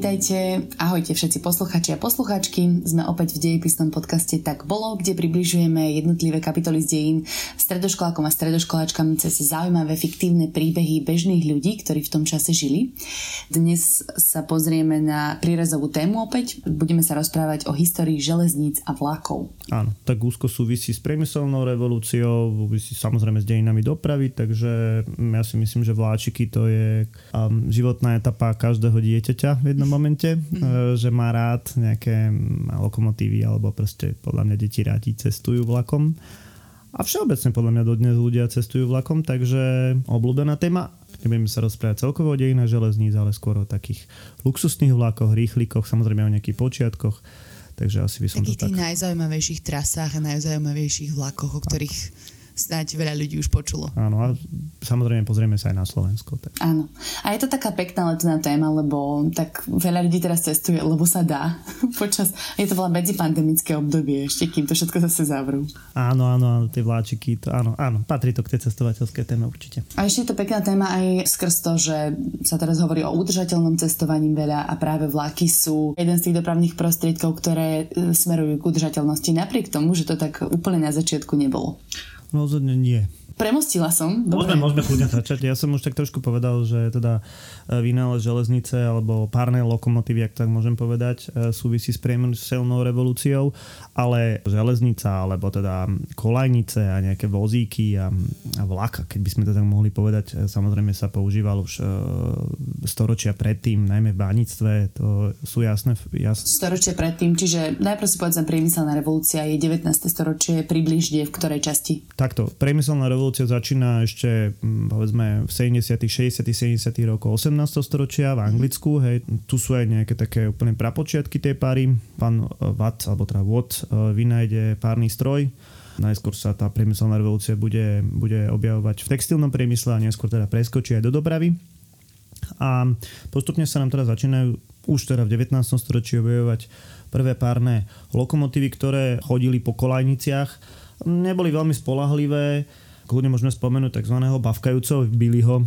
Vítajte, ahojte všetci posluchači a posluchačky. Sme opäť v dejepisnom podcaste Tak bolo, kde približujeme jednotlivé kapitoly z dejín stredoškolákom a stredoškoláčkam cez zaujímavé fiktívne príbehy bežných ľudí, ktorí v tom čase žili. Dnes sa pozrieme na prírezovú tému opäť. Budeme sa rozprávať o histórii železníc a vlakov. Áno, tak úzko súvisí s priemyselnou revolúciou, súvisí samozrejme s dejinami dopravy, takže ja si myslím, že vláčiky to je um, životná etapa každého dieťaťa v jednom momente momente, mm. že má rád nejaké lokomotívy alebo proste podľa mňa deti rádi cestujú vlakom. A všeobecne podľa mňa dodnes ľudia cestujú vlakom, takže obľúbená téma. Nebudeme sa rozprávať celkovo o dejinách železníc, ale skôr o takých luxusných vlakoch, rýchlikoch, samozrejme o nejakých počiatkoch. Takže asi by som Takých to tak... najzaujímavejších trasách a najzaujímavejších vlakoch, o ktorých snáď veľa ľudí už počulo. Áno, a samozrejme pozrieme sa aj na Slovensko. Tak. Áno. A je to taká pekná letná téma, lebo tak veľa ľudí teraz cestuje, lebo sa dá. Počas, je to veľa medzipandemické obdobie ešte, kým to všetko zase zavrú. Áno, áno, áno, tie vláčiky, to áno, áno, patrí to k tej cestovateľskej téme určite. A ešte je to pekná téma aj skrz to, že sa teraz hovorí o udržateľnom cestovaní veľa a práve vlaky sú jeden z tých dopravných prostriedkov, ktoré e, smerujú k udržateľnosti, napriek tomu, že to tak úplne na začiatku nebolo. Rozhodne nie. Premostila som. Dobre. Môžeme, môžeme kľudne začať. Ja som už tak trošku povedal, že teda vynález železnice alebo párne lokomotívy, ak tak môžem povedať, e, súvisí s priemyselnou revolúciou, ale železnica alebo teda kolajnice a nejaké vozíky a, a vlak, keď by sme to tak mohli povedať, e, samozrejme sa používal už storočia predtým, najmä v bánictve, to sú jasné. jasné. Storočia predtým, čiže najprv si povedzme priemyselná revolúcia je 19. storočie, približne v ktorej časti? Takto, priemyselná revolúcia začína ešte povedzme v 70., 60., 70. rokov 18. storočia v Anglicku. Hej. Tu sú aj nejaké také úplne prapočiatky tej páry. Pán e, Watt, alebo teda Watt, e, vynajde párny stroj. Najskôr sa tá priemyselná revolúcia bude, bude objavovať v textilnom priemysle a neskôr teda preskočí aj do dopravy. A postupne sa nám teda začínajú už teda v 19. storočí objavovať prvé párne lokomotívy, ktoré chodili po kolajniciach. Neboli veľmi spolahlivé, kľudne môžeme spomenúť tzv. bavkajúceho Billyho.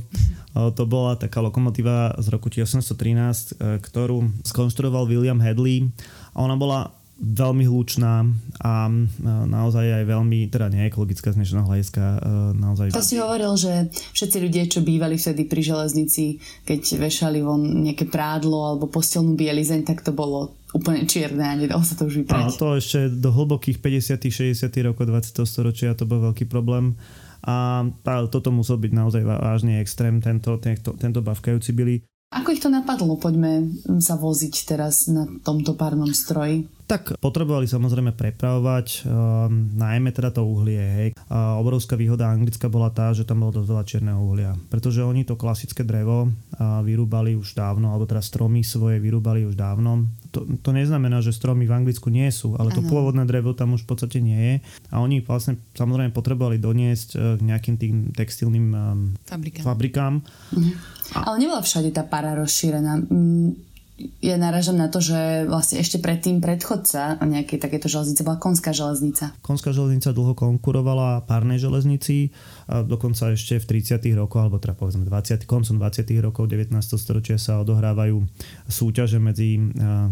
To bola taká lokomotíva z roku 1813, e, ktorú skonštruoval William Hadley a ona bola veľmi hlučná a e, naozaj aj veľmi, teda neekologická z dnešného hľadiska. E, naozaj... To si hovoril, že všetci ľudia, čo bývali vtedy pri železnici, keď vešali von nejaké prádlo alebo postelnú bielizeň, tak to bolo úplne čierne a nedalo sa to už vyprať. A to ešte do hlbokých 50 60 rokov 20. storočia to bol veľký problém a toto musel byť naozaj vážny extrém, tento, tento, tento bavkajúci byli. Ako ich to napadlo? Poďme sa voziť teraz na tomto párnom stroji. Tak potrebovali samozrejme prepravovať, um, najmä teda to uhlie. Hej. A obrovská výhoda Anglicka bola tá, že tam bolo dosť veľa čierneho uhlia. Pretože oni to klasické drevo uh, vyrúbali už dávno, alebo teda stromy svoje vyrúbali už dávno. To, to neznamená, že stromy v Anglicku nie sú, ale to ano. pôvodné drevo tam už v podstate nie je. A oni vlastne samozrejme potrebovali doniesť uh, nejakým tým textilným um, fabrikám. fabrikám. Mhm. A... Ale nebola všade tá para rozšírená. Mm ja naražam na to, že vlastne ešte predtým predchodca nejakej takéto železnice bola Konská železnica. Konská železnica dlho konkurovala párnej železnici, a dokonca ešte v 30. rokoch, alebo teda povedzme 20. koncom 20. rokov 19. storočia sa odohrávajú súťaže medzi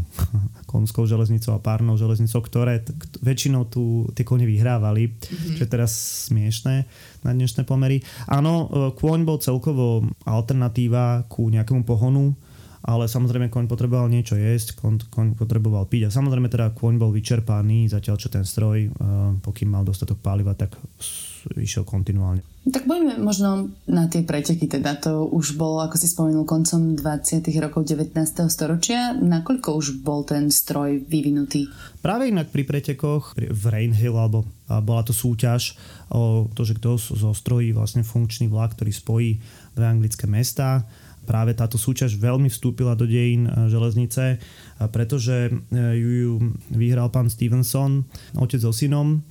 Konskou železnicou a párnou železnicou, ktoré t- väčšinou tu tie kone vyhrávali, mm-hmm. čo je teraz smiešné na dnešné pomery. Áno, e, kôň bol celkovo alternatíva ku nejakému pohonu, ale samozrejme koň potreboval niečo jesť, koň, koň potreboval piť a samozrejme teda koň bol vyčerpaný, zatiaľ čo ten stroj, pokým mal dostatok paliva, tak išiel kontinuálne. Tak poďme možno na tie preteky, teda to už bolo, ako si spomenul, koncom 20. rokov 19. storočia. Nakoľko už bol ten stroj vyvinutý? Práve inak pri pretekoch v Rainhill, alebo bola to súťaž o to, že kto zostrojí vlastne funkčný vlak, ktorý spojí dve anglické mesta práve táto súťaž veľmi vstúpila do dejín e, železnice, e, pretože e, ju vyhral pán Stevenson, otec so synom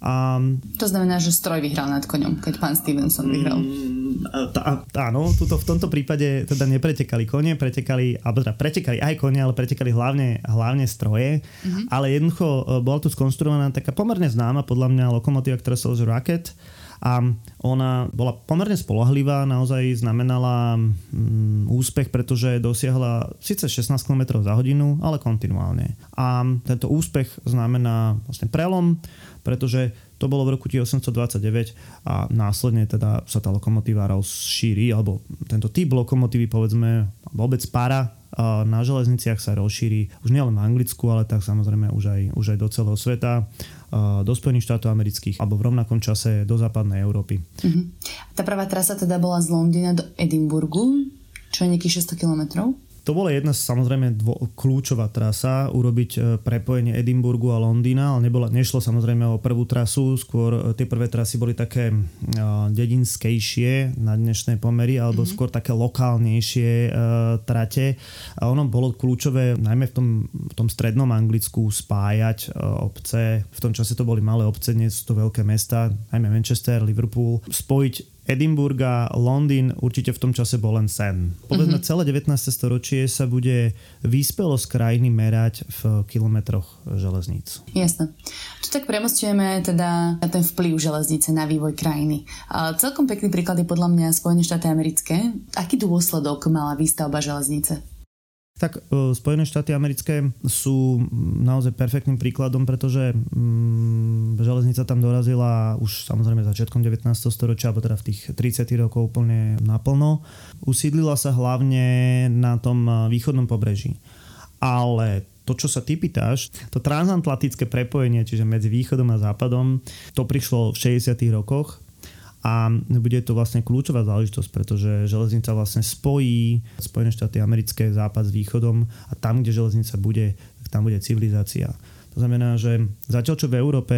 a... To znamená, že stroj vyhral nad koňom, keď pán Stevenson vyhral. Mm, tá, áno, tuto, v tomto prípade teda nepretekali kone, pretekali, alebo teda pretekali aj kone, ale pretekali hlavne, hlavne stroje, mm-hmm. ale jednoducho bola tu skonštruovaná taká pomerne známa podľa mňa lokomotíva, ktorá sa Rocket a ona bola pomerne spolahlivá, naozaj znamenala mm, úspech, pretože dosiahla síce 16 km za hodinu, ale kontinuálne. A tento úspech znamená vlastne prelom, pretože to bolo v roku 1829 a následne teda sa tá lokomotíva rozšíri, alebo tento typ lokomotívy povedzme, vôbec para na železniciach sa rozšíri už nielen v Anglicku, ale tak samozrejme už aj, už aj do celého sveta, do Spojených štátov amerických alebo v rovnakom čase do západnej Európy. Uh-huh. Tá prvá trasa teda bola z Londýna do Edinburgu, čo je nejakých 600 kilometrov. To bola jedna samozrejme dvo, kľúčová trasa, urobiť e, prepojenie Edimburgu a Londýna, ale nebola, nešlo samozrejme o prvú trasu, skôr e, tie prvé trasy boli také uh, dedinskejšie na dnešné pomery, alebo mm-hmm. skôr také lokálnejšie trate. A ono bolo kľúčové najmä v tom, v tom strednom Anglicku spájať obce, v tom čase to boli malé obce, dnes sú to veľké mesta, najmä Manchester, Liverpool, spojiť Edinburgh a Londýn určite v tom čase bol len sen. Povedzme, mm-hmm. celé 19. storočie sa bude z krajiny merať v kilometroch železníc. Jasné. Tu tak premostujeme teda na ten vplyv železnice na vývoj krajiny. A celkom pekný príklad je podľa mňa Spojené štáty americké. Aký dôsledok mala výstavba železnice? Tak e, Spojené štáty americké sú naozaj perfektným príkladom, pretože mm, železnica tam dorazila už samozrejme začiatkom 19. storočia, alebo teda v tých 30. rokov úplne naplno. Usídlila sa hlavne na tom e, východnom pobreží. Ale to, čo sa ty pýtaš, to transatlantické prepojenie, čiže medzi východom a západom, to prišlo v 60. rokoch a bude to vlastne kľúčová záležitosť, pretože železnica vlastne spojí Spojené štáty americké západ s východom a tam, kde železnica bude, tak tam bude civilizácia. To znamená, že zatiaľ čo v Európe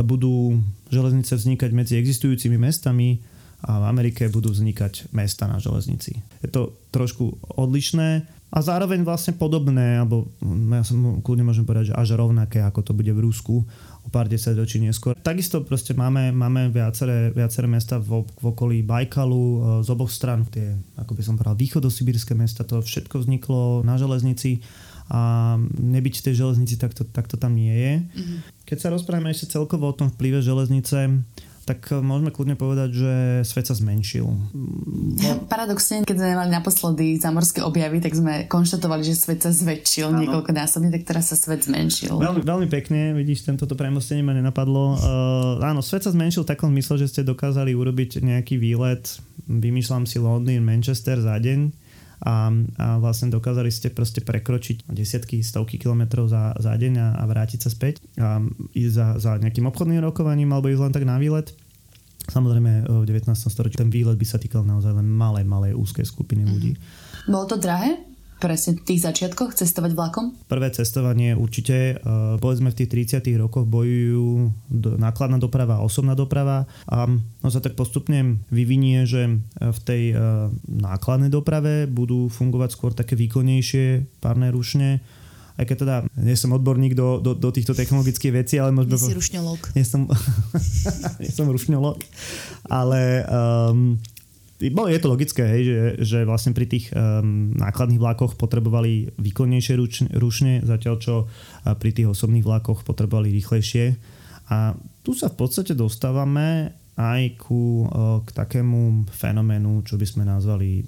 budú železnice vznikať medzi existujúcimi mestami, a v Amerike budú vznikať mesta na železnici. Je to trošku odlišné a zároveň vlastne podobné, alebo ja som kľudne môžem povedať, že až rovnaké, ako to bude v Rusku o pár desať ročí neskôr. Takisto proste máme, máme viaceré, viaceré mesta v, v okolí Bajkalu e, z oboch stran, tie, ako by som povedal, východosibírske mesta, to všetko vzniklo na železnici a nebyť tej železnici, tak to, tak to tam nie je. Mm-hmm. Keď sa rozprávame ešte celkovo o tom vplyve železnice, tak eh, môžeme kľudne povedať, že svet sa zmenšil. No. Paradoxne, keď sme mali naposledy zamorské objavy, tak sme konštatovali, že svet sa zväčšil niekoľko násobne, tak teraz sa svet zmenšil. Veľmi, veľmi pekne, vidíš, tento premostenie ma nenapadlo. Uh, áno, svet sa zmenšil v takom zmysle, že ste dokázali urobiť nejaký výlet, vymýšľam si Londýn, Manchester za deň a, a vlastne dokázali ste proste prekročiť desiatky, stovky kilometrov za, za deň a, a vrátiť sa späť a ísť za, za nejakým obchodným rokovaním alebo ísť len tak na výlet. Samozrejme v 19. storočí ten výlet by sa týkal naozaj len malej, malej úzkej skupiny ľudí. Mm-hmm. Bolo to drahé? Presne v tých začiatkoch cestovať vlakom? Prvé cestovanie určite, uh, povedzme v tých 30 rokoch bojujú nákladná doprava a osobná doprava a no sa tak postupne vyvinie, že e, v tej uh, nákladnej doprave budú fungovať skôr také výkonnejšie párne rušne, aj keď teda nie som odborník do, do, do týchto technologických vecí, ale možno... Nie si rušňolog. Nie som, nie som rušňolog, ale um, je to logické, hej, že, že vlastne pri tých um, nákladných vlákoch potrebovali výkonnejšie ručne, rušne, zatiaľ čo pri tých osobných vlákoch potrebovali rýchlejšie. A tu sa v podstate dostávame aj ku, k takému fenoménu, čo by sme nazvali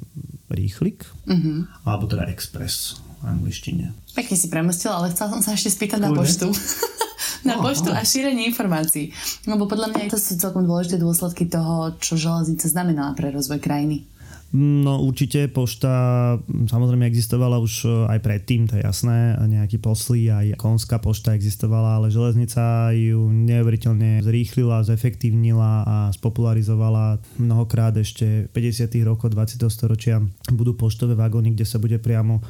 rýchlik, mm-hmm. alebo teda express v angličtine. Pekne si premostil, ale chcel som sa ešte spýtať Kľudne. na poštu. na poštu a šírenie informácií. Lebo podľa mňa to sú celkom dôležité dôsledky toho, čo železnica znamenala pre rozvoj krajiny. No určite pošta samozrejme existovala už aj predtým, to je jasné, nejaký poslí, aj konská pošta existovala, ale železnica ju neuveriteľne zrýchlila, zefektívnila a spopularizovala mnohokrát ešte 50. rokov 20. storočia budú poštové vagóny, kde sa bude priamo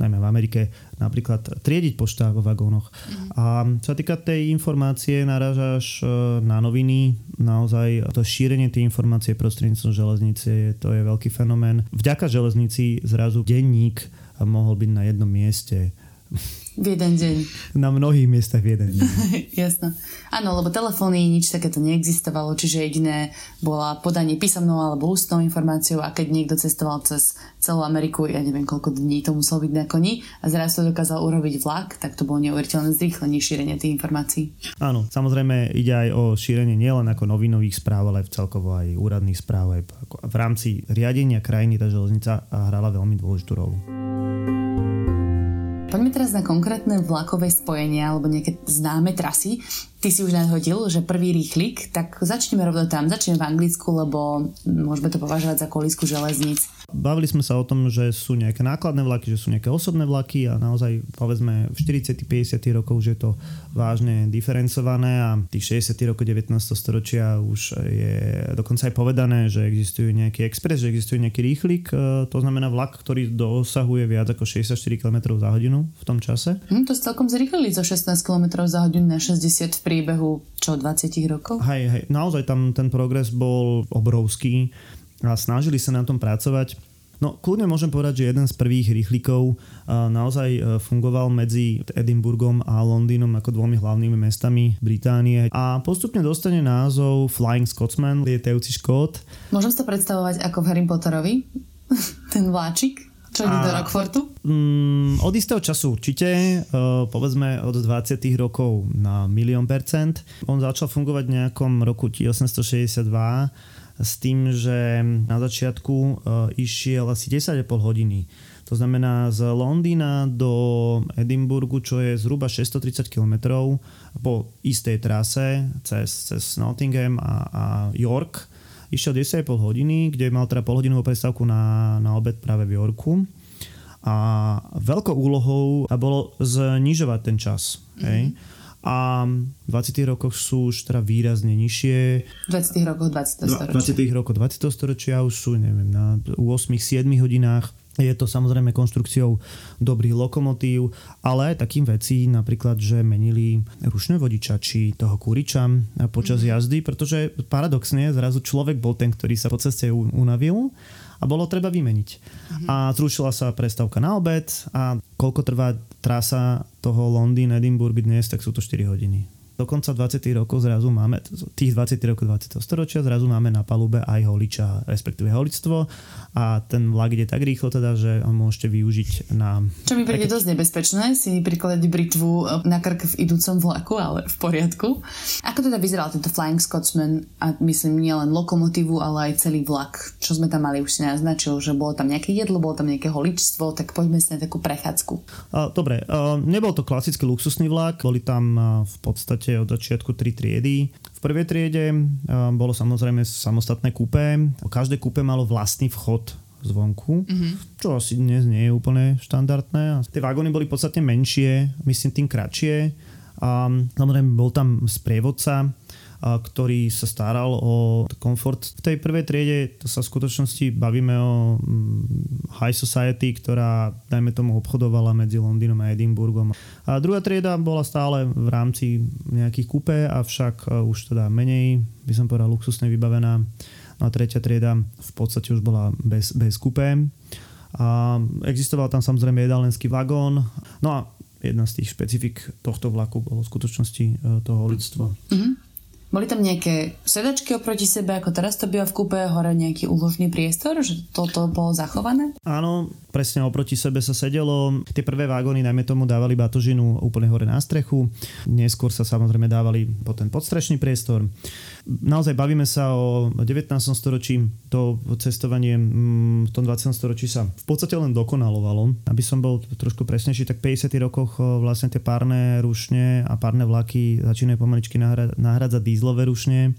najmä v Amerike, napríklad triediť pošta vo vagónoch. Mm. A čo sa týka tej informácie, narážaš e, na noviny, naozaj to šírenie tej informácie prostredníctvom železnice, to je veľký fenomén. Vďaka železnici zrazu denník mohol byť na jednom mieste v jeden deň. Na mnohých miestach v jeden deň. Jasno. Áno, lebo telefóny, nič takéto neexistovalo, čiže jediné bola podanie písomnou alebo ústnou informáciou a keď niekto cestoval cez celú Ameriku, ja neviem koľko dní to muselo byť na koni a zrazu to dokázal urobiť vlak, tak to bolo neuveriteľné zrýchlenie šírenia tých informácií. Áno, samozrejme ide aj o šírenie nielen ako novinových správ, ale celkovo aj úradných správ. Aj v rámci riadenia krajiny tá železnica hrala veľmi dôležitú rolu. Poďme teraz na konkrétne vlakové spojenia alebo nejaké známe trasy. Ty si už nadhodil, že prvý rýchlik, tak začneme rovno tam. Začneme v Anglicku, lebo môžeme to považovať za kolisku železníc. Bavili sme sa o tom, že sú nejaké nákladné vlaky, že sú nejaké osobné vlaky a naozaj povedzme v 40 50 rokoch už je to vážne diferencované a tých 60 rokov 19. storočia už je dokonca aj povedané, že existuje nejaký expres, že existuje nejaký rýchlik, e, to znamená vlak, ktorý dosahuje viac ako 64 km za hodinu v tom čase. Hm, to celkom zrýchlili zo 16 km za hodinu na 60 v priebehu čo 20 rokov? Hej, hej, naozaj tam ten progres bol obrovský a snažili sa na tom pracovať. No, kľudne môžem povedať, že jeden z prvých rýchlikov naozaj e, fungoval medzi Edinburghom a Londýnom ako dvomi hlavnými mestami Británie a postupne dostane názov Flying Scotsman, lietajúci škót. Môžem sa predstavovať ako v Harry Potterovi? Ten vláčik? Čo ide do Rockfortu? Mm, od istého času určite, uh, povedzme od 20 rokov na milión percent. On začal fungovať v nejakom roku 1862 s tým, že na začiatku uh, išiel asi 10,5 hodiny. To znamená z Londýna do Edinburgu, čo je zhruba 630 km po istej trase cez, cez Nottingham a, a York. Išiel 10,5 hodiny, kde mal teda polhodinovú prestávku na, na obed práve v Yorku. A veľkou úlohou bolo znižovať ten čas. Mm-hmm. Hej? a v 20. rokoch sú už teda výrazne nižšie. V 20. rokoch 20. storočia. 20. rokoch 20. storočia už sú, neviem, na 8-7 hodinách. Je to samozrejme konštrukciou dobrých lokomotív, ale aj takým vecí, napríklad, že menili rušné vodiča či toho kuriča počas mm. jazdy, pretože paradoxne zrazu človek bol ten, ktorý sa po ceste unavil a bolo treba vymeniť. Mm-hmm. A zrušila sa prestávka na obed a koľko trvá trasa toho Londýn, Edinburgh dnes, tak sú to 4 hodiny do konca 20. rokov zrazu máme, tých 20. rokov 20. storočia, zrazu máme na palube aj holiča, respektíve holictvo a ten vlak ide tak rýchlo teda, že ho môžete využiť na... Čo mi príde také... dosť nebezpečné, si prikladať britvu e, na krk v idúcom vlaku, ale v poriadku. Ako teda vyzeral tento Flying Scotsman a myslím nielen lokomotívu, ale aj celý vlak? Čo sme tam mali, už si naznačil, že bolo tam nejaké jedlo, bolo tam nejaké holičstvo, tak poďme si na takú prechádzku. Dobre, nebol to klasický luxusný vlak, boli tam v podstate podstate od začiatku tri triedy. V prvej triede bolo samozrejme samostatné kúpe. Každé kúpe malo vlastný vchod zvonku, mm-hmm. čo asi dnes nie je úplne štandardné. Tie vagóny boli podstatne menšie, myslím tým kratšie. A samozrejme bol tam sprievodca, ktorý sa staral o komfort. V tej prvej triede to sa v skutočnosti bavíme o mm, high society, ktorá dajme tomu obchodovala medzi Londýnom a Edinburghom. A druhá trieda bola stále v rámci nejakých kúpe, avšak e, už teda menej, by som povedal, luxusne vybavená. No a tretia trieda v podstate už bola bez, bez kúpe. A existoval tam samozrejme jedalenský vagón. No a jedna z tých špecifik tohto vlaku bolo v skutočnosti e, toho lidstvo. Mm-hmm. Boli tam nejaké sedačky oproti sebe, ako teraz to býva v kúpe, hore nejaký úložný priestor, že toto bolo zachované? Áno, presne oproti sebe sa sedelo. Tie prvé vagóny, najmä tomu, dávali batožinu úplne hore na strechu. Neskôr sa samozrejme dávali po ten podstrešný priestor. Naozaj bavíme sa o 19. storočí. To cestovanie mm, v tom 20. storočí sa v podstate len dokonalovalo. Aby som bol trošku presnejší, tak v 50. rokoch vlastne tie párne rušne a párne vlaky začínajú pomaličky nahradzať dízlové rušne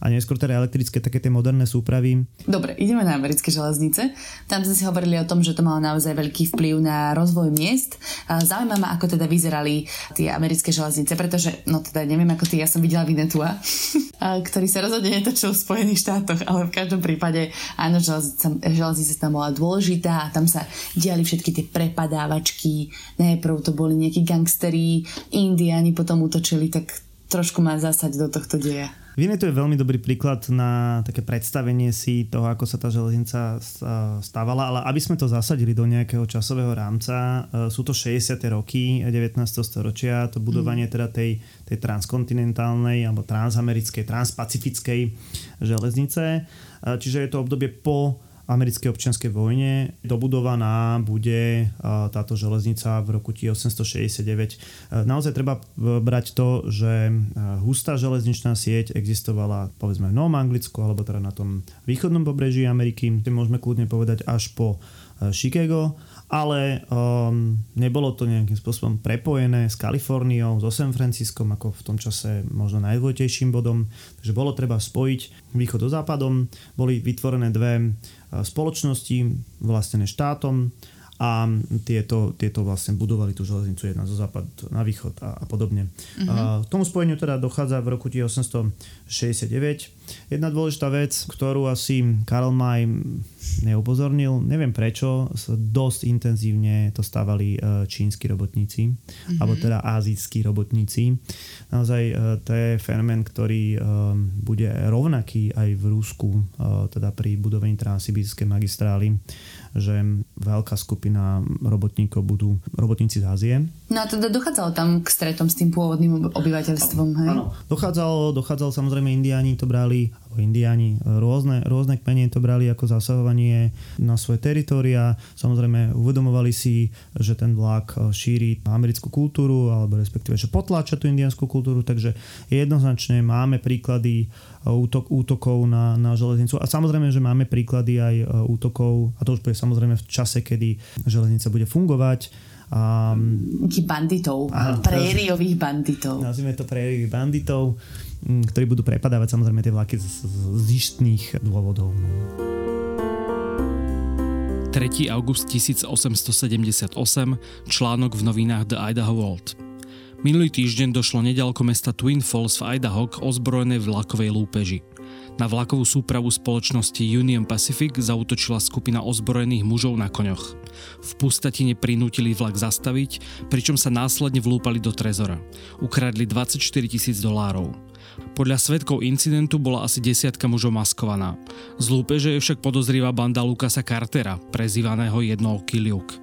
a neskôr teda elektrické také tie moderné súpravy. Dobre, ideme na americké železnice. Tam sme si hovorili o tom, že to malo naozaj veľký vplyv na rozvoj miest. Zaujíma ma, ako teda vyzerali tie americké železnice, pretože, no teda neviem ako ty, ja som videla Vinetua, ktorý sa rozhodne netočil v Spojených štátoch, ale v každom prípade áno, železnica, železnica tam bola dôležitá a tam sa diali všetky tie prepadávačky. Najprv to boli nejakí gangsteri, indiani potom utočili, tak trošku ma zasať do tohto deja. Vieme, to je veľmi dobrý príklad na také predstavenie si toho, ako sa tá železnica stávala, ale aby sme to zasadili do nejakého časového rámca, e, sú to 60. roky 19. storočia, to budovanie mm. teda tej, tej transkontinentálnej alebo transamerickej, transpacifickej železnice. E, čiže je to obdobie po americkej občianskej vojne. Dobudovaná bude táto železnica v roku 1869. Naozaj treba brať to, že hustá železničná sieť existovala povedzme v Novom Anglicku alebo teda na tom východnom pobreží Ameriky. Môžeme kľudne povedať až po Chicago ale um, nebolo to nejakým spôsobom prepojené s Kaliforniou, so San Franciskom, ako v tom čase možno najdôležitejším bodom. Takže bolo treba spojiť východ so západom. Boli vytvorené dve spoločnosti vlastnené štátom a tieto, tieto vlastne budovali tú železnicu jedna zo západ na východ a, a podobne. Uh-huh. A k tomu spojeniu teda dochádza v roku 1869. Jedna dôležitá vec, ktorú asi Karl May neupozornil, neviem prečo, dosť intenzívne to stávali e, čínsky robotníci, uh-huh. alebo teda azijskí robotníci. Naozaj e, to je fenomén, ktorý e, bude rovnaký aj v Rusku, teda pri budovaní transsibírskej magistrály že veľká skupina robotníkov budú robotníci z Ázie. No a teda dochádzalo tam k stretom s tým pôvodným obyvateľstvom, hej? Áno, dochádzalo, dochádzalo samozrejme indiáni to brali, alebo indiáni, rôzne, rôzne kmene to brali ako zasahovanie na svoje teritoria. Samozrejme uvedomovali si, že ten vlak šíri americkú kultúru, alebo respektíve, že potláča tú indianskú kultúru, takže jednoznačne máme príklady útok, útokov na, na železnicu. A samozrejme, že máme príklady aj e, útokov, a to už bude samozrejme v čase, kedy železnica bude fungovať. A, banditov, áno, prériových banditov. Nazvime to prériových banditov, ktorí budú prepadávať samozrejme tie vlaky z, z istných dôvodov. 3. august 1878, článok v novinách The Idaho World. Minulý týždeň došlo nedaleko mesta Twin Falls v Idaho k ozbrojenej vlakovej lúpeži. Na vlakovú súpravu spoločnosti Union Pacific zautočila skupina ozbrojených mužov na koňoch. V pustatine prinútili vlak zastaviť, pričom sa následne vlúpali do trezora. Ukradli 24 tisíc dolárov. Podľa svetkov incidentu bola asi desiatka mužov maskovaná. Z lúpeže je však podozrivá banda Lukasa Cartera, prezývaného jednooky Luke.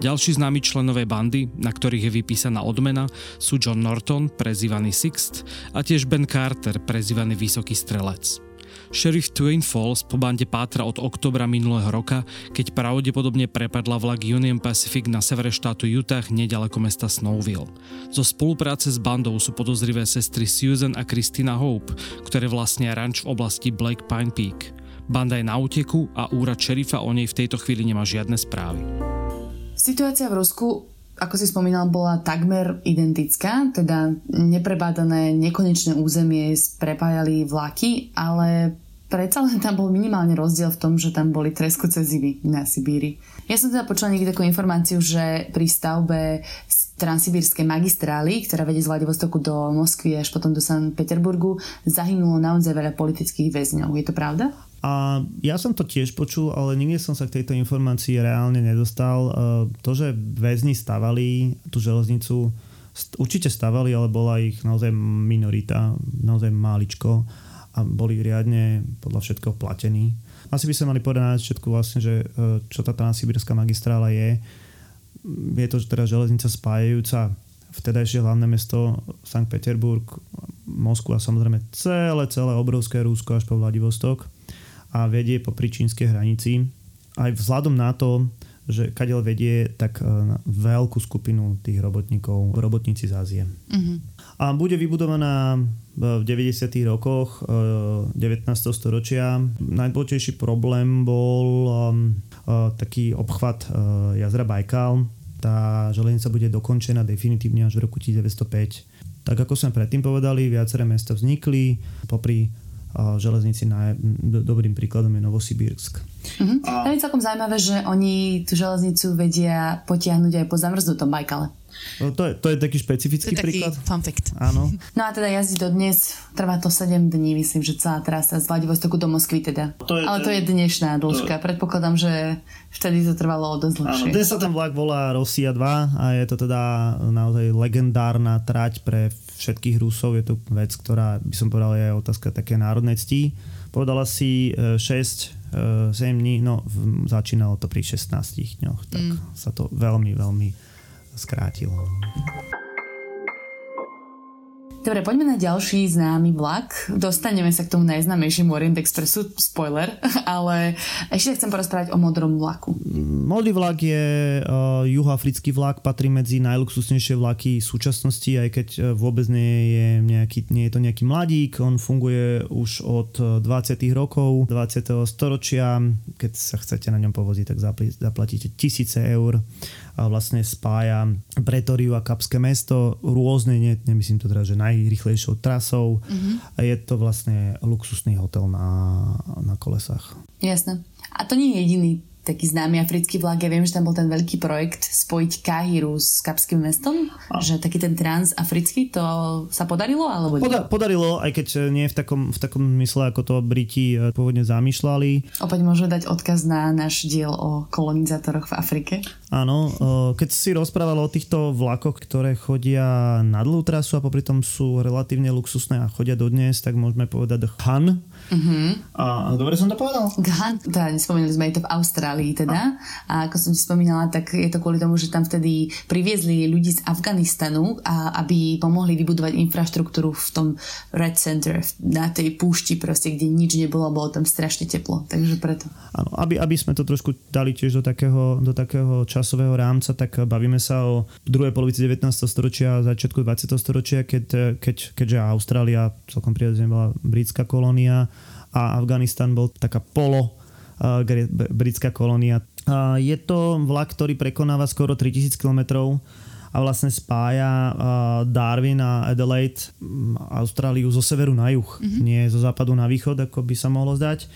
Ďalší známi členové bandy, na ktorých je vypísaná odmena, sú John Norton, prezývaný Sixt, a tiež Ben Carter, prezývaný Vysoký strelec. Sheriff Twin Falls po bande pátra od oktobra minulého roka, keď pravdepodobne prepadla vlak Union Pacific na severe štátu Utah nedaleko mesta Snowville. Zo spolupráce s bandou sú podozrivé sestry Susan a Christina Hope, ktoré vlastnia ranč v oblasti Black Pine Peak. Banda je na úteku a úrad šerifa o nej v tejto chvíli nemá žiadne správy. Situácia v Rusku, ako si spomínal, bola takmer identická, teda neprebádané nekonečné územie prepájali vlaky, ale predsa len tam bol minimálne rozdiel v tom, že tam boli treskúce zimy na Sibíri. Ja som teda počula niekde takú informáciu, že pri stavbe transsibírskej magistrály, ktorá vedie z Vladivostoku do Moskvy až potom do San Peterburgu, zahynulo naozaj veľa politických väzňov. Je to pravda? A ja som to tiež počul, ale nikdy som sa k tejto informácii reálne nedostal. E, to, že väzni stavali tú železnicu, určite stavali, ale bola ich naozaj minorita, naozaj máličko a boli riadne podľa všetkého platení. Asi by sa mali povedať na začiatku vlastne, že e, čo tá transsibírska magistrála je. Je to teda železnica spájajúca vtedajšie hlavné mesto Sankt Peterburg, Moskvu a samozrejme celé, celé obrovské Rúsko až po Vladivostok a vedie po čínskej hranici. Aj vzhľadom na to, že kadiaľ vedie tak e, veľkú skupinu tých robotníkov, robotníci z Ázie. Uh-huh. A bude vybudovaná v 90. rokoch 19. E, storočia. Najdôležitejší problém bol e, taký obchvat jazera Bajkal. Tá železnica bude dokončená definitívne až v roku 1905. Tak ako sme predtým povedali, viaceré mesta vznikli. Popri železnici na, do, dobrým príkladom je Novosibírsk. Uh-huh. A... je celkom zaujímavé, že oni tú železnicu vedia potiahnuť aj po zamrznutom Bajkale. No, to, je, to je taký špecifický to je taký príklad. fun fact. Áno. No a teda jazdí do dnes, trvá to 7 dní, myslím, že celá trasa z Vladivostoku do Moskvy teda. To je, Ale to je dnešná dĺžka. To... Predpokladám, že vtedy to trvalo o dosť dlhšie. Áno, dnes sa ten vlak volá Rosia 2 a je to teda naozaj legendárna trať pre všetkých Rusov. Je to vec, ktorá by som povedal je otázka také národnej cti. Povedala si 6 7 dní, no začínalo to pri 16 dňoch, tak mm. sa to veľmi, veľmi skrátilo. Dobre, poďme na ďalší známy vlak. Dostaneme sa k tomu najznámejšiemu Orient Expressu, spoiler, ale ešte chcem porozprávať o modrom vlaku. Modrý vlak je uh, juhoafrický vlak, patrí medzi najluxusnejšie vlaky v súčasnosti, aj keď uh, vôbec nie je, nejaký, nie je to nejaký mladík. On funguje už od 20. Uh, rokov 20. storočia. Keď sa chcete na ňom povoziť, tak zaplatíte tisíce eur vlastne spája Pretoriu a Kapské mesto rôzne, ne, nemyslím to teda, že najrychlejšou trasou mm-hmm. a je to vlastne luxusný hotel na, na kolesách. Jasné. A to nie je jediný taký známy africký vlak. Ja viem, že tam bol ten veľký projekt spojiť Kahiru s Kapským mestom, a. že taký ten transafrický, to sa podarilo? Alebo Poda- podarilo, aj keď nie v takom, v takom mysle, ako to Briti eh, pôvodne zamýšľali. Opäť môžeme dať odkaz na náš diel o kolonizátoroch v Afrike. Áno, eh, keď si rozprával o týchto vlakoch, ktoré chodia na dlhú trasu a popri tom sú relatívne luxusné a chodia dodnes, tak môžeme povedať Han. Uh-huh. A dobre som to povedal? Han, teda nespomenuli sme aj to v Austrálii teda. A ako som ti spomínala, tak je to kvôli tomu, že tam vtedy priviezli ľudí z Afganistanu, a aby pomohli vybudovať infraštruktúru v tom Red Center, na tej púšti proste, kde nič nebolo, bolo tam strašne teplo. Takže preto. Áno, aby, aby sme to trošku dali tiež do takého, do takého časového rámca, tak bavíme sa o druhej polovici 19. storočia a začiatku 20. storočia, keď, keď, keďže Austrália celkom prirodzene bola britská kolónia a Afganistan bol taká polo britská kolónia. Je to vlak, ktorý prekonáva skoro 3000 km a vlastne spája Darwin a Adelaide, Austráliu zo severu na juh, mm-hmm. nie zo západu na východ, ako by sa mohlo zdať.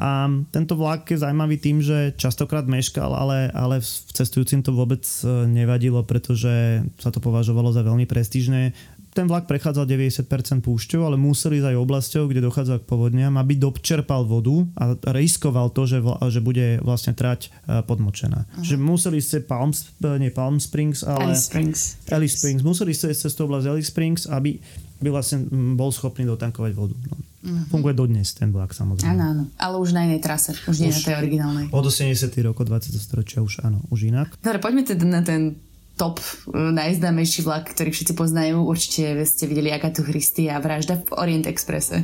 A tento vlak je zaujímavý tým, že častokrát meškal, ale, ale v cestujúcim to vôbec e, nevadilo, pretože sa to považovalo za veľmi prestížne ten vlak prechádzal 90% púšťou, ale museli ísť aj oblasťou, kde dochádza k povodniam, aby dočerpal vodu a riskoval to, že, vla, že bude vlastne trať e, podmočená. Uh-huh. Že museli ísť Palm, nie Palm Springs, ale Alice Springs. Alice Springs. Museli ísť cez tú oblasť Alice Springs, aby by vlastne bol schopný dotankovať vodu. No. Uh-huh. Funguje dodnes ten vlak samozrejme. Áno, áno. Ale už na inej trase, už, už nie na tej originálnej. Od 80. rokov 20. storočia už áno, už inak. Dobre, poďme teda na ten top e, najznámejší vlak, ktorý všetci poznajú. Určite ste videli Agatu Christy a Vražda v Orient Expresse.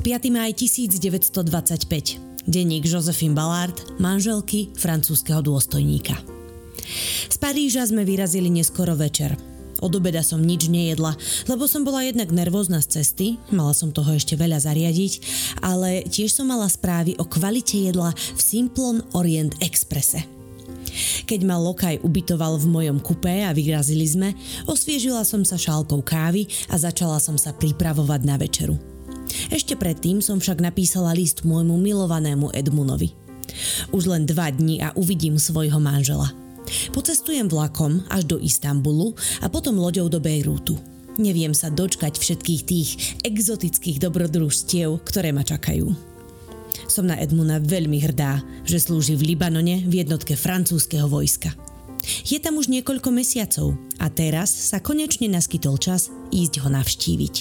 Piatý maj 1925. Denník Josephine Ballard, manželky francúzského dôstojníka. Z Paríža sme vyrazili neskoro večer. Od obeda som nič nejedla, lebo som bola jednak nervózna z cesty, mala som toho ešte veľa zariadiť, ale tiež som mala správy o kvalite jedla v Simplon Orient Expresse. Keď ma Lokaj ubytoval v mojom kupé a vyrazili sme, osviežila som sa šálkou kávy a začala som sa pripravovať na večeru. Ešte predtým som však napísala list môjmu milovanému Edmunovi. Už len dva dní a uvidím svojho manžela. Pocestujem vlakom až do Istanbulu a potom loďou do Bejrútu. Neviem sa dočkať všetkých tých exotických dobrodružstiev, ktoré ma čakajú. Som na Edmuna veľmi hrdá, že slúži v Libanone v jednotke francúzského vojska. Je tam už niekoľko mesiacov a teraz sa konečne naskytol čas ísť ho navštíviť.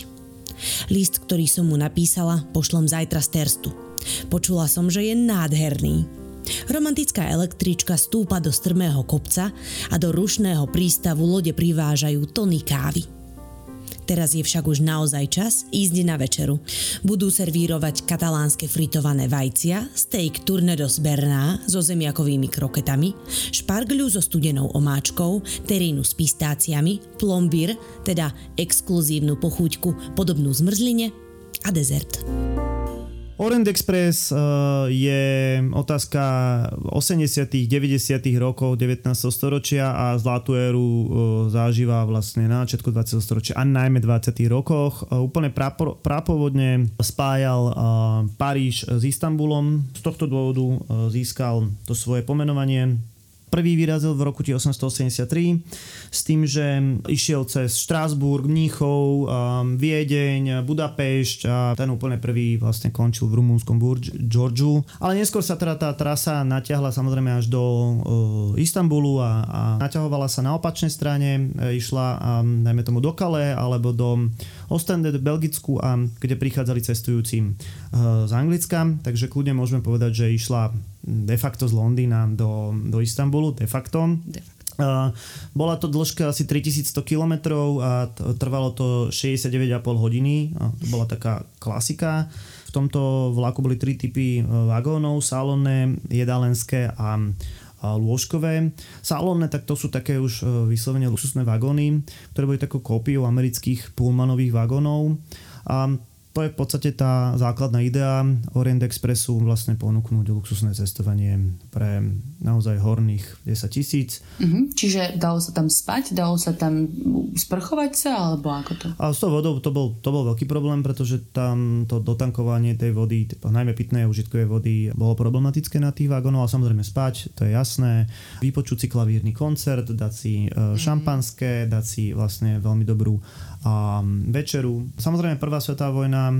List, ktorý som mu napísala, pošlom zajtra z Terstu. Počula som, že je nádherný Romantická električka stúpa do strmého kopca a do rušného prístavu lode privážajú tony kávy. Teraz je však už naozaj čas ísť na večeru. Budú servírovať katalánske fritované vajcia, steak Turnedos Berná so zemiakovými kroketami, špargľu so studenou omáčkou, terínu s pistáciami, plombír, teda exkluzívnu pochúťku podobnú zmrzline a dezert. Orient Express uh, je otázka 80 90 rokov 19. storočia a zlatú éru uh, zažíva vlastne na začiatku 20. storočia a najmä 20. rokoch. Uh, úplne prapo, prapovodne spájal Paríž s Istanbulom. Z tohto dôvodu získal to svoje pomenovanie Prvý vyrazil v roku 1883 s tým, že išiel cez Štrásburg, Mníchov, Viedeň, Budapešť a ten úplne prvý vlastne končil v rumúnskom Georgiu. Ale neskôr sa teda tá trasa natiahla samozrejme až do uh, Istanbulu a, a naťahovala sa na opačnej strane, e, išla um, najmä tomu do Kale alebo do Ostende, do Belgicku a kde prichádzali cestujúci uh, z Anglicka, takže kľudne môžeme povedať, že išla de facto z Londýna do, do Istanbulu, de facto. De facto. Bola to dĺžka asi 3100 km a trvalo to 69,5 hodiny. A to bola taká klasika. V tomto vlaku boli tri typy vagónov, salónne, jedalenské a lôžkové. Salónne, tak to sú také už vyslovene luxusné vagóny, ktoré boli takou kópiou amerických pullmanových vagónov. A to je v podstate tá základná idea Orient Expressu vlastne ponúknuť luxusné cestovanie pre naozaj horných 10 tisíc. Mm-hmm. Čiže dalo sa tam spať, dalo sa tam sprchovať sa, alebo ako to? A s tou vodou to bol, to bol veľký problém, pretože tam to dotankovanie tej vody, najmä pitnej a užitkovej vody, bolo problematické na tých vagónoch, ale samozrejme spať, to je jasné. Vypočuť si klavírny koncert, dať si mm-hmm. šampanské, dať si vlastne veľmi dobrú večeru. Samozrejme prvá svetová vojna e,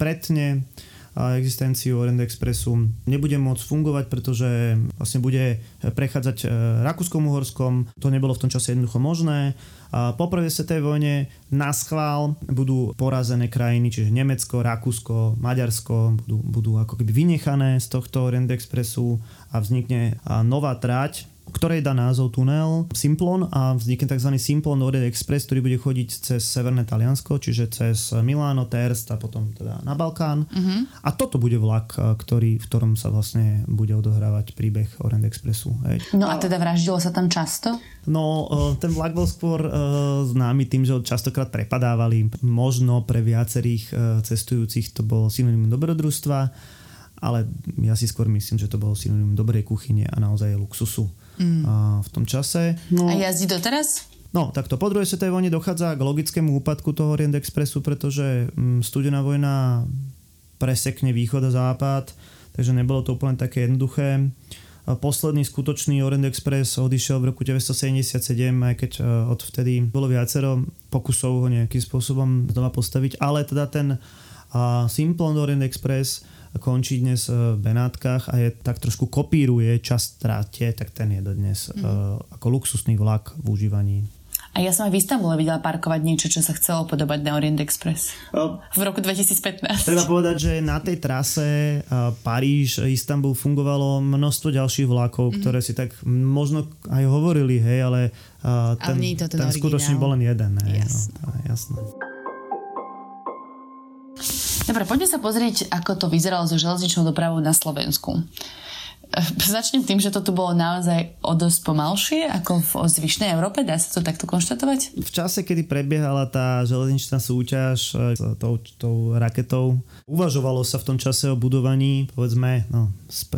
pretne existenciu Orient Expressu nebude môcť fungovať, pretože vlastne bude prechádzať e, Rakúskom-Uhorskom. To nebolo v tom čase jednoducho možné. A po prvej svetovej vojne na schvál budú porazené krajiny, čiže Nemecko, Rakúsko, Maďarsko budú, budú ako keby vynechané z tohto Orient Expressu a vznikne nová trať, ktorej dá názov tunel Simplon a vznikne tzv. Simplon Orient Express, ktorý bude chodiť cez Severné Taliansko, čiže cez Miláno, Terst a potom teda na Balkán. Uh-huh. A toto bude vlak, ktorý, v ktorom sa vlastne bude odohrávať príbeh Orient Expressu. Hej. No a teda vraždilo sa tam často? No, ten vlak bol skôr známy tým, že ho častokrát prepadávali. Možno pre viacerých cestujúcich to bolo synonymum dobrodružstva, ale ja si skôr myslím, že to bolo synonymum dobrej kuchyne a naozaj luxusu mm. a v tom čase. No, a jazdí doteraz? No, takto po druhej svetovej vojne dochádza k logickému úpadku toho Orient Expressu, pretože mm, studená vojna presekne východ a západ, takže nebolo to úplne také jednoduché. Posledný skutočný Orient Express odišiel v roku 1977, aj keď e, odvtedy bolo viacero pokusov ho nejakým spôsobom znova postaviť, ale teda ten Simplon Orient Express končí dnes v Benátkach a je tak trošku kopíruje čas tráte, tak ten je dodnes mm. ako luxusný vlak v užívaní. A ja som aj v Istambule videla parkovať niečo, čo sa chcelo podobať na Orient Express. V roku 2015. Treba povedať, že na tej trase Paríž, Istanbul fungovalo množstvo ďalších vlakov, mm-hmm. ktoré si tak možno aj hovorili, hej, ale ten, ale ten, skutočne bol len jeden. Hej, jasné. No, jasné. Dobre, poďme sa pozrieť, ako to vyzeralo so železničnou dopravou na Slovensku. Začnem tým, že to tu bolo naozaj o dosť pomalšie ako v zvyšnej Európe, dá sa to takto konštatovať? V čase, kedy prebiehala tá železničná súťaž e, s tou, tou raketou, uvažovalo sa v tom čase o budovaní, povedzme, no,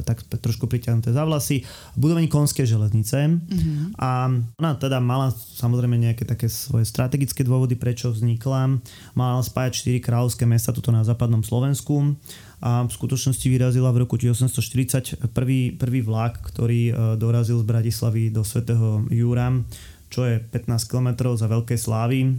tak trošku priťahnuté za vlasy, budovaní konskej železnice mm-hmm. a ona teda mala samozrejme nejaké také svoje strategické dôvody, prečo vznikla. Mala spájať 4 kráľovské mesta tuto na západnom Slovensku a v skutočnosti vyrazila v roku 1840 prvý, prvý vlak, ktorý e, dorazil z Bratislavy do svätého Júra, čo je 15 km za veľké slávy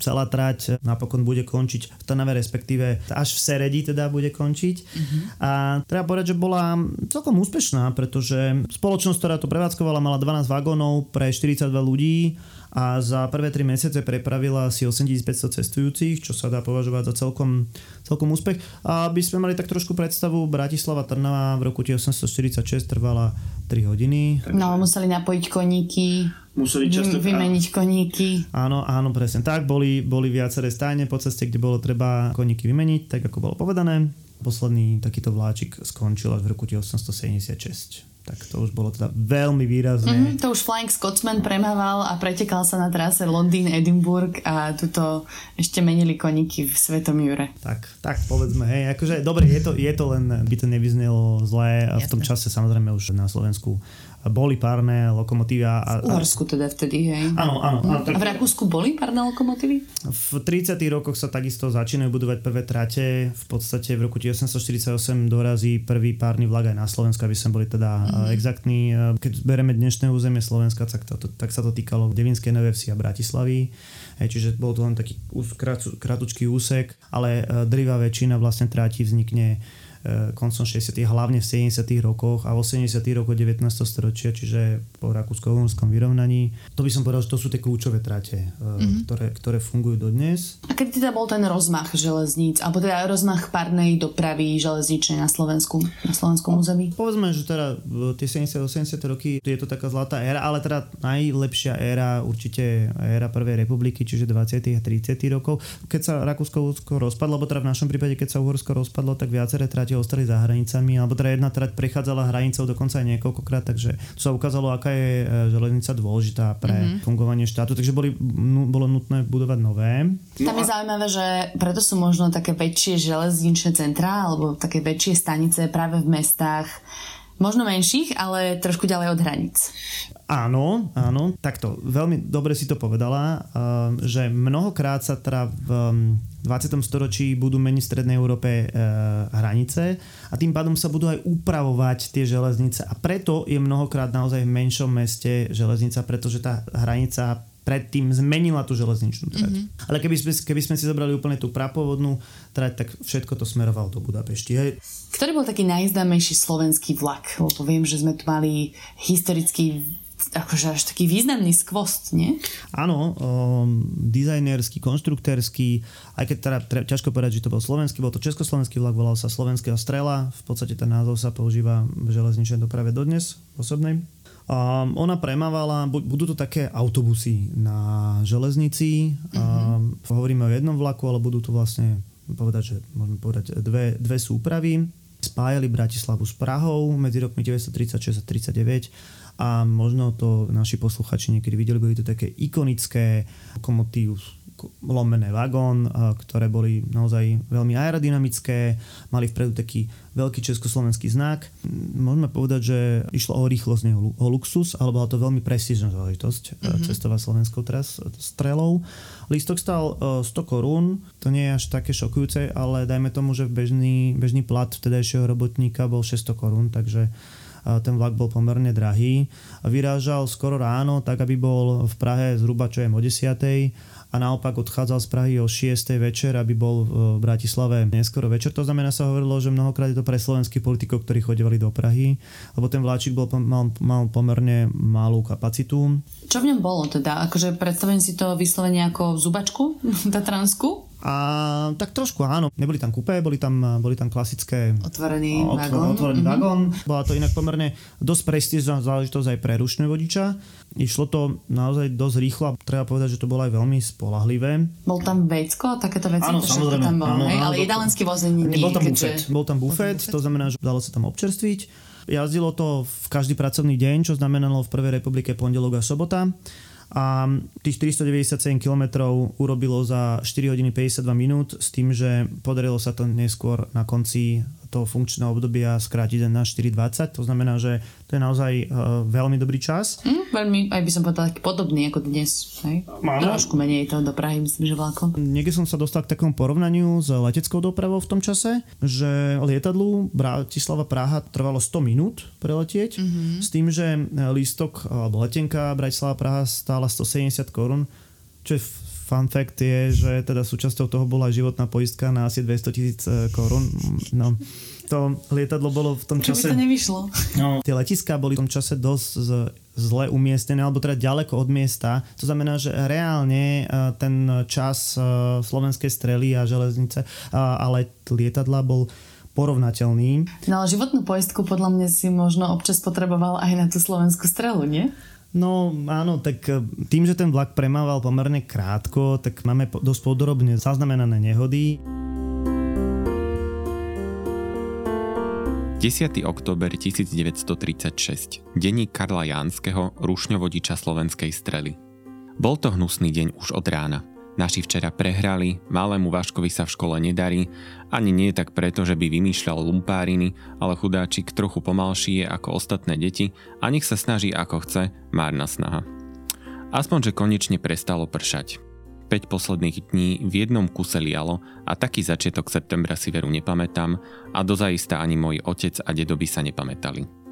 celá trať napokon bude končiť v Trnave, respektíve až v Seredi teda bude končiť. Uh-huh. A treba povedať, že bola celkom úspešná, pretože spoločnosť, ktorá to prevádzkovala, mala 12 vagónov pre 42 ľudí a za prvé 3 mesiace prepravila asi 8500 cestujúcich, čo sa dá považovať za celkom, celkom úspech. A aby sme mali tak trošku predstavu, Bratislava Trnava v roku 1846 trvala 3 hodiny. No, museli napojiť koníky, museli často... vymeniť koníky. Áno, áno, presne tak. Boli, boli viaceré stájne po ceste, kde bolo treba koníky vymeniť, tak ako bolo povedané. Posledný takýto vláčik skončil až v roku 1876. tak to už bolo teda veľmi výrazné. Mm-hmm, to už Flying Scotsman premával a pretekal sa na trase Londýn-Edinburgh a tuto ešte menili koníky v Svetom Jure. Tak, tak povedzme, hej, akože dobre, je to, je to len, by to nevyznelo zlé a v tom čase samozrejme už na Slovensku boli párne lokomotívy. A, v Uhorsku teda vtedy, hej. Áno, áno. áno tak... A v Rakúsku boli párne lokomotívy? V 30. rokoch sa takisto začínajú budovať prvé trate. V podstate v roku 1848 dorazí prvý párny vlak aj na Slovensku, aby sme boli teda mm-hmm. exaktní. Keď bereme dnešné územie Slovenska, tak, to, tak sa to týkalo Devinskej Nové Vsi a Bratislavy. Hej, čiže bol to len taký kratučký úsek, ale drivá väčšina vlastne tráti vznikne koncom 60. hlavne v 70. rokoch a v 80. rokoch 19. storočia, čiže po rakúsko-uhorskom vyrovnaní. To by som povedal, že to sú tie kľúčové trate, mm-hmm. ktoré, ktoré fungujú dodnes. A kedy teda bol ten rozmach železníc, alebo teda rozmach párnej dopravy železničnej na Slovensku, na slovenskom území? Povedzme, že teda tie 70-80 roky je to taká zlatá éra, ale teda najlepšia éra určite éra Prvej republiky, čiže 20. a 30. rokov. Keď sa Rakúsko-Uhorsko rozpadlo, alebo teda v našom prípade, keď sa Uhorsko rozpadlo, tak viaceré trate ostali za hranicami, alebo teda jedna trať prechádzala hranicou dokonca aj niekoľkokrát, takže to sa ukázalo, aká je e, železnica dôležitá pre mm-hmm. fungovanie štátu, takže boli, bolo nutné budovať nové. Tam je zaujímavé, že preto sú možno také väčšie železničné centrá alebo také väčšie stanice práve v mestách, možno menších, ale trošku ďalej od hraníc. Áno, áno, takto, veľmi dobre si to povedala, uh, že mnohokrát sa teda v um, 20. storočí budú meniť v Strednej Európe uh, hranice a tým pádom sa budú aj upravovať tie železnice a preto je mnohokrát naozaj v menšom meste železnica, pretože tá hranica predtým zmenila tú železničnú trať. Mm-hmm. Ale keby sme, keby sme si zobrali úplne tú prapovodnú trať, tak všetko to smerovalo do Budapešti. Hej. Ktorý bol taký najznámejší slovenský vlak? Lebo viem, že sme tu mali historický akože až taký významný skvost, nie? Áno, um, dizajnerský, konštruktérsky, aj keď teda tre, ťažko povedať, že to bol slovenský, bol to československý vlak, volal sa Slovenského strela, v podstate ten názov sa používa v železničnej doprave dodnes, osobnej. Um, ona premávala, budú to také autobusy na železnici, mm-hmm. um, hovoríme o jednom vlaku, ale budú to vlastne povedať, že môžeme povedať dve, dve súpravy. Spájali Bratislavu s Prahou medzi rokmi 1936 a 1939 a možno to naši posluchači niekedy videli, boli to také ikonické lokomotív lomené vagón, ktoré boli naozaj veľmi aerodynamické, mali vpredu taký veľký československý znak. Môžeme povedať, že išlo o rýchlosť, nie o luxus, ale bola to veľmi prestížna záležitosť mm-hmm. cestovať slovenskou teraz strelou. Lístok stal 100 korún, to nie je až také šokujúce, ale dajme tomu, že bežný, bežný plat vtedajšieho robotníka bol 600 korún, takže ten vlak bol pomerne drahý. Vyrážal skoro ráno, tak aby bol v Prahe zhruba čo je o 10 a naopak odchádzal z Prahy o 6. večer, aby bol v Bratislave neskoro večer. To znamená, sa hovorilo, že mnohokrát je to pre slovenských politikov, ktorí chodevali do Prahy, lebo ten vláčik bol, mal, mal pomerne malú kapacitu. Čo v ňom bolo teda? Akože predstavím si to vyslovene ako zubačku tatransku? A tak trošku áno. Neboli tam kupé, boli tam, boli tam klasické... Otvorený otvor, vagón. Otvorený mm-hmm. vagón. Bola to inak pomerne dosť prestížna záležitosť aj pre rušné vodiča. Išlo to naozaj dosť rýchlo a treba povedať, že to bolo aj veľmi spolahlivé. Bol tam vecko, takéto veci? Áno, samozrejme. Tam bol, áno, hej? Ale jedalenský voz nie. Bol tam bufet. Bol tam bufet, to znamená, že dalo sa tam občerstviť. Jazdilo to v každý pracovný deň, čo znamenalo v Prvej republike pondelok a sobota a tých 497 km urobilo za 4 hodiny 52 minút s tým, že podarilo sa to neskôr na konci toho funkčného obdobia skrátiť na 4,20. To znamená, že to je naozaj uh, veľmi dobrý čas. Mm, veľmi, aj by som povedala, taký podobný ako dnes. Hej? Trošku menej to do Prahy, myslím, že vlákom. Niekde som sa dostal k takému porovnaniu s leteckou dopravou v tom čase, že lietadlu Bratislava Praha trvalo 100 minút preletieť, mm-hmm. s tým, že lístok alebo letenka Bratislava Praha stála 170 korún, čo je fun fact je, že teda súčasťou toho bola životná poistka na asi 200 tisíc e, korún. No, to lietadlo bolo v tom čase... Čo by to nevyšlo? No, tie letiská boli v tom čase dosť z, zle umiestnené, alebo teda ďaleko od miesta. To znamená, že reálne e, ten čas e, slovenskej strely a železnice, ale lietadla bol porovnateľný. No ale životnú poistku podľa mňa si možno občas potreboval aj na tú slovenskú strelu, nie? No áno, tak e, tým, že ten vlak premával pomerne krátko, tak máme dosť podrobne zaznamenané nehody. 10. október 1936. Denník Karla Jánskeho, rušňovodiča slovenskej strely. Bol to hnusný deň už od rána. Naši včera prehrali, malému Vaškovi sa v škole nedarí, ani nie tak preto, že by vymýšľal lumpáriny, ale chudáčik trochu pomalší je ako ostatné deti a nech sa snaží ako chce, márna snaha. Aspoň, že konečne prestalo pršať. 5 posledných dní v jednom kuse lialo a taký začiatok septembra si veru nepamätám a dozaista ani môj otec a dedo by sa nepamätali.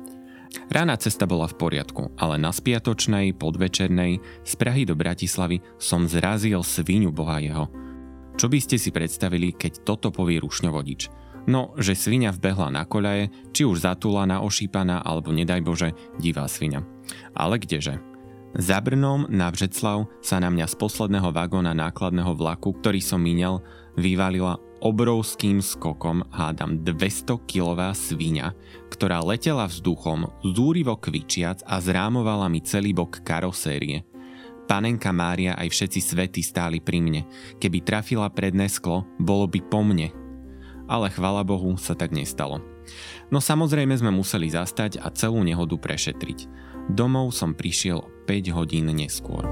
Rána cesta bola v poriadku, ale na spiatočnej, podvečernej, z Prahy do Bratislavy som zrazil svinu boha jeho. Čo by ste si predstavili, keď toto povie rušňovodič? No, že svinia vbehla na koľaje, či už zatúlaná, ošípaná, alebo nedaj Bože, divá svinia. Ale kdeže? Za Brnom na Vžeclav sa na mňa z posledného vagóna nákladného vlaku, ktorý som minel, vyvalila obrovským skokom hádam 200-kilová svíňa, ktorá letela vzduchom, zúrivo kvičiac a zrámovala mi celý bok karosérie. Panenka Mária aj všetci svety stáli pri mne. Keby trafila predné sklo, bolo by po mne. Ale chvala Bohu sa tak nestalo. No samozrejme sme museli zastať a celú nehodu prešetriť. Domov som prišiel 5 hodín neskôr.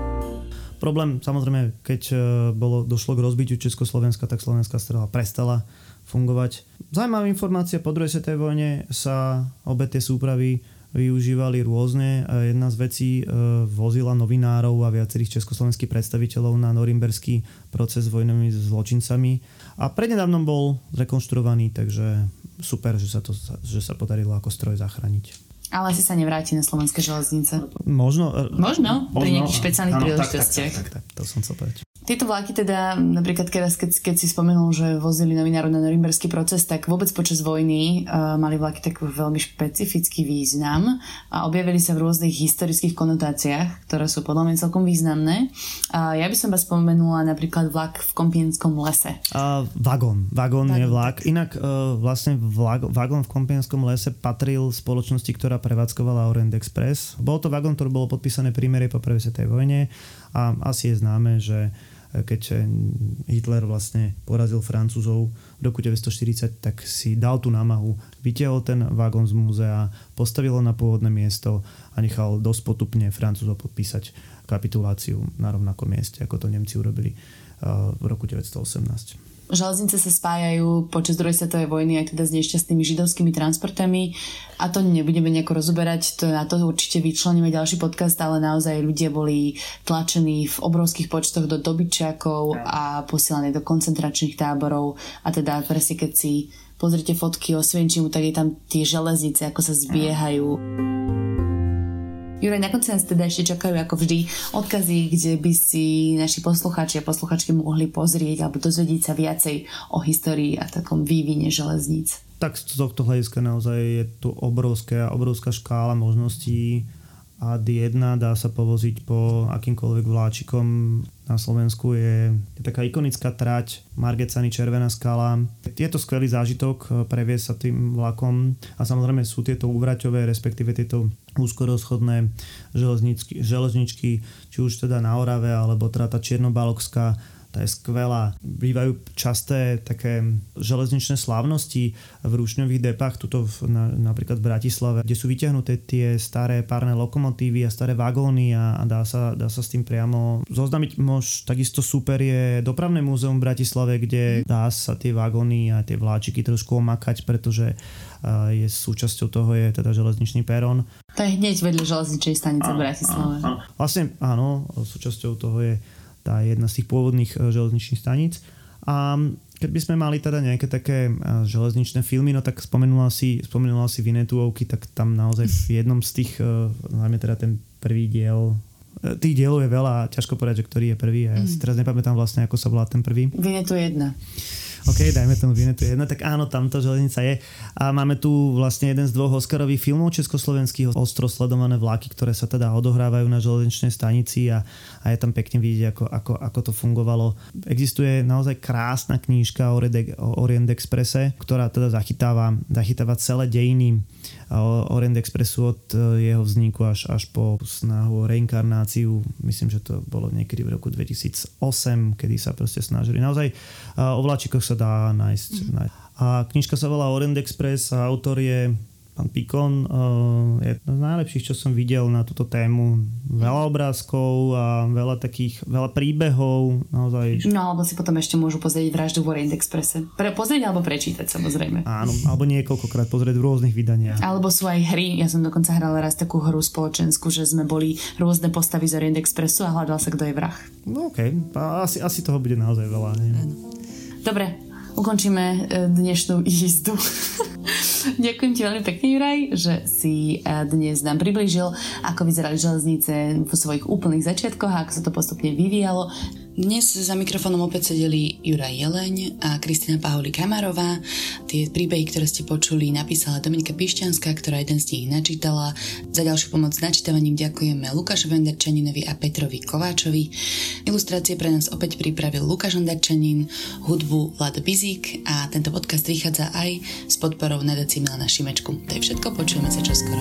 Problém samozrejme, keď e, bolo, došlo k rozbitiu Československa, tak slovenská strela prestala fungovať. Zajímavá informácia, po druhej svetovej vojne sa obe tie súpravy využívali rôzne. Jedna z vecí e, vozila novinárov a viacerých československých predstaviteľov na norimberský proces s vojnovými zločincami a prednedávnom bol zrekonštruovaný, takže super, že sa, to, že sa podarilo ako stroj zachrániť. Ale asi sa nevráti na slovenské železnice. Možno. Možno, pri nejakých špeciálnych príležitostiach. Tak, tak, tak, tak, to som chcel povedať. Tieto vlaky teda, napríklad keď, keď, keď si spomenul, že vozili novinárov na norimberský proces, tak vôbec počas vojny uh, mali vlaky taký veľmi špecifický význam a objavili sa v rôznych historických konotáciách, ktoré sú podľa mňa celkom významné. Uh, ja by som vás spomenula napríklad vlak v Kompienskom lese. Uh, vagón. Vagón je vlak. Inak uh, vlastne vlak, vagón v Kompienskom lese patril spoločnosti, ktorá prevádzkovala Orient Express. Bol to vagón, ktorý bolo podpísané prímerie po prvej svetovej vojne a asi je známe, že keď Hitler vlastne porazil Francúzov v roku 1940, tak si dal tú námahu, vytiahol ten vagón z múzea, postavil ho na pôvodné miesto a nechal dosť potupne Francúzov podpísať kapituláciu na rovnakom mieste, ako to Nemci urobili v roku 1918. Železnice sa spájajú počas druhej svetovej vojny aj teda s nešťastnými židovskými transportami a to nebudeme nejako rozoberať, to na to určite vyčleníme ďalší podcast, ale naozaj ľudia boli tlačení v obrovských počtoch do dobyčiakov a posielaní do koncentračných táborov a teda presne keď si pozrite fotky o Svenčimu, tak je tam tie železnice, ako sa zbiehajú. Juraj, na konci nás teda ešte čakajú ako vždy odkazy, kde by si naši poslucháči a posluchačky mohli pozrieť alebo dozvedieť sa viacej o histórii a takom vývine železníc. Tak z tohto hľadiska naozaj je tu obrovská, obrovská škála možností a D1 dá sa povoziť po akýmkoľvek vláčikom na Slovensku je, je taká ikonická trať Margecany Červená skala. Je to skvelý zážitok eh, previesť sa tým vlakom a samozrejme sú tieto úvraťové, respektíve tieto úzkorozchodné železničky, železničky, či už teda na Orave alebo teda tá Černobalokská tá je skvelá. Bývajú časté také železničné slávnosti v rušňových depách, tuto v, na, napríklad v Bratislave, kde sú vyťahnuté tie staré párne lokomotívy a staré vagóny a, a dá, sa, dá sa s tým priamo zoznamiť. Mož takisto super je dopravné múzeum v Bratislave, kde dá sa tie vagóny a tie vláčiky trošku omakať, pretože je súčasťou toho je teda železničný perón. To je hneď vedľa železničnej stanice v Bratislave. Vlastne áno, súčasťou toho je tá je jedna z tých pôvodných e, železničných staníc. A keď by sme mali teda nejaké také e, železničné filmy, no tak spomenula si, spomenula si Vinetuovky, tak tam naozaj v jednom z tých, e, najmä teda ten prvý diel, tých dielov je veľa, ťažko povedať, že ktorý je prvý. Ja mm. si teraz nepamätám vlastne, ako sa volá ten prvý. Vinetu jedna. OK, dajme tomu Vinetu 1, tak áno, tamto železnica je. A máme tu vlastne jeden z dvoch Oscarových filmov československých, ostro sledované vlaky, ktoré sa teda odohrávajú na železničnej stanici a, a je tam pekne vidieť, ako, ako, ako to fungovalo. Existuje naozaj krásna knížka o Orient Expresse, ktorá teda zachytáva, zachytáva celé dejiny Orient Expressu od e, jeho vzniku až, až po snahu o reinkarnáciu. Myslím, že to bolo niekedy v roku 2008, kedy sa proste snažili. Naozaj o vláčikoch sa dá nájsť. Mm. nájsť. A knižka sa volá Orient Express a autor je pán Pikon je z najlepších, čo som videl na túto tému. Veľa obrázkov a veľa takých, veľa príbehov. Naozaj. No alebo si potom ešte môžu pozrieť vraždu v Orient Expresse. Pre, pozrieť alebo prečítať samozrejme. Áno, alebo niekoľkokrát pozrieť v rôznych vydaniach. Alebo sú aj hry. Ja som dokonca hrala raz takú hru spoločenskú, že sme boli rôzne postavy z Orient Expressu a hľadal sa, kto je vrah. No okej, okay. asi, asi toho bude naozaj veľa. Nie? Dobre, ukončíme e, dnešnú jízdu. Ďakujem ti veľmi pekne, Juraj, že si e, dnes nám priblížil, ako vyzerali železnice vo svojich úplných začiatkoch a ako sa to postupne vyvíjalo. Dnes za mikrofónom opäť sedeli Juraj Jeleň a Kristina Paholi Kamarová. Tie príbehy, ktoré ste počuli, napísala Dominika Pišťanská, ktorá jeden z nich načítala. Za ďalšiu pomoc s načítavaním ďakujeme Lukášovi Ondarčaninovi a Petrovi Kováčovi. Ilustrácie pre nás opäť pripravil Lukáš Ondarčanin, hudbu Vlado Bizík a tento podcast vychádza aj s podporou nadácie Milana Šimečku. To je všetko, počujeme sa čoskoro.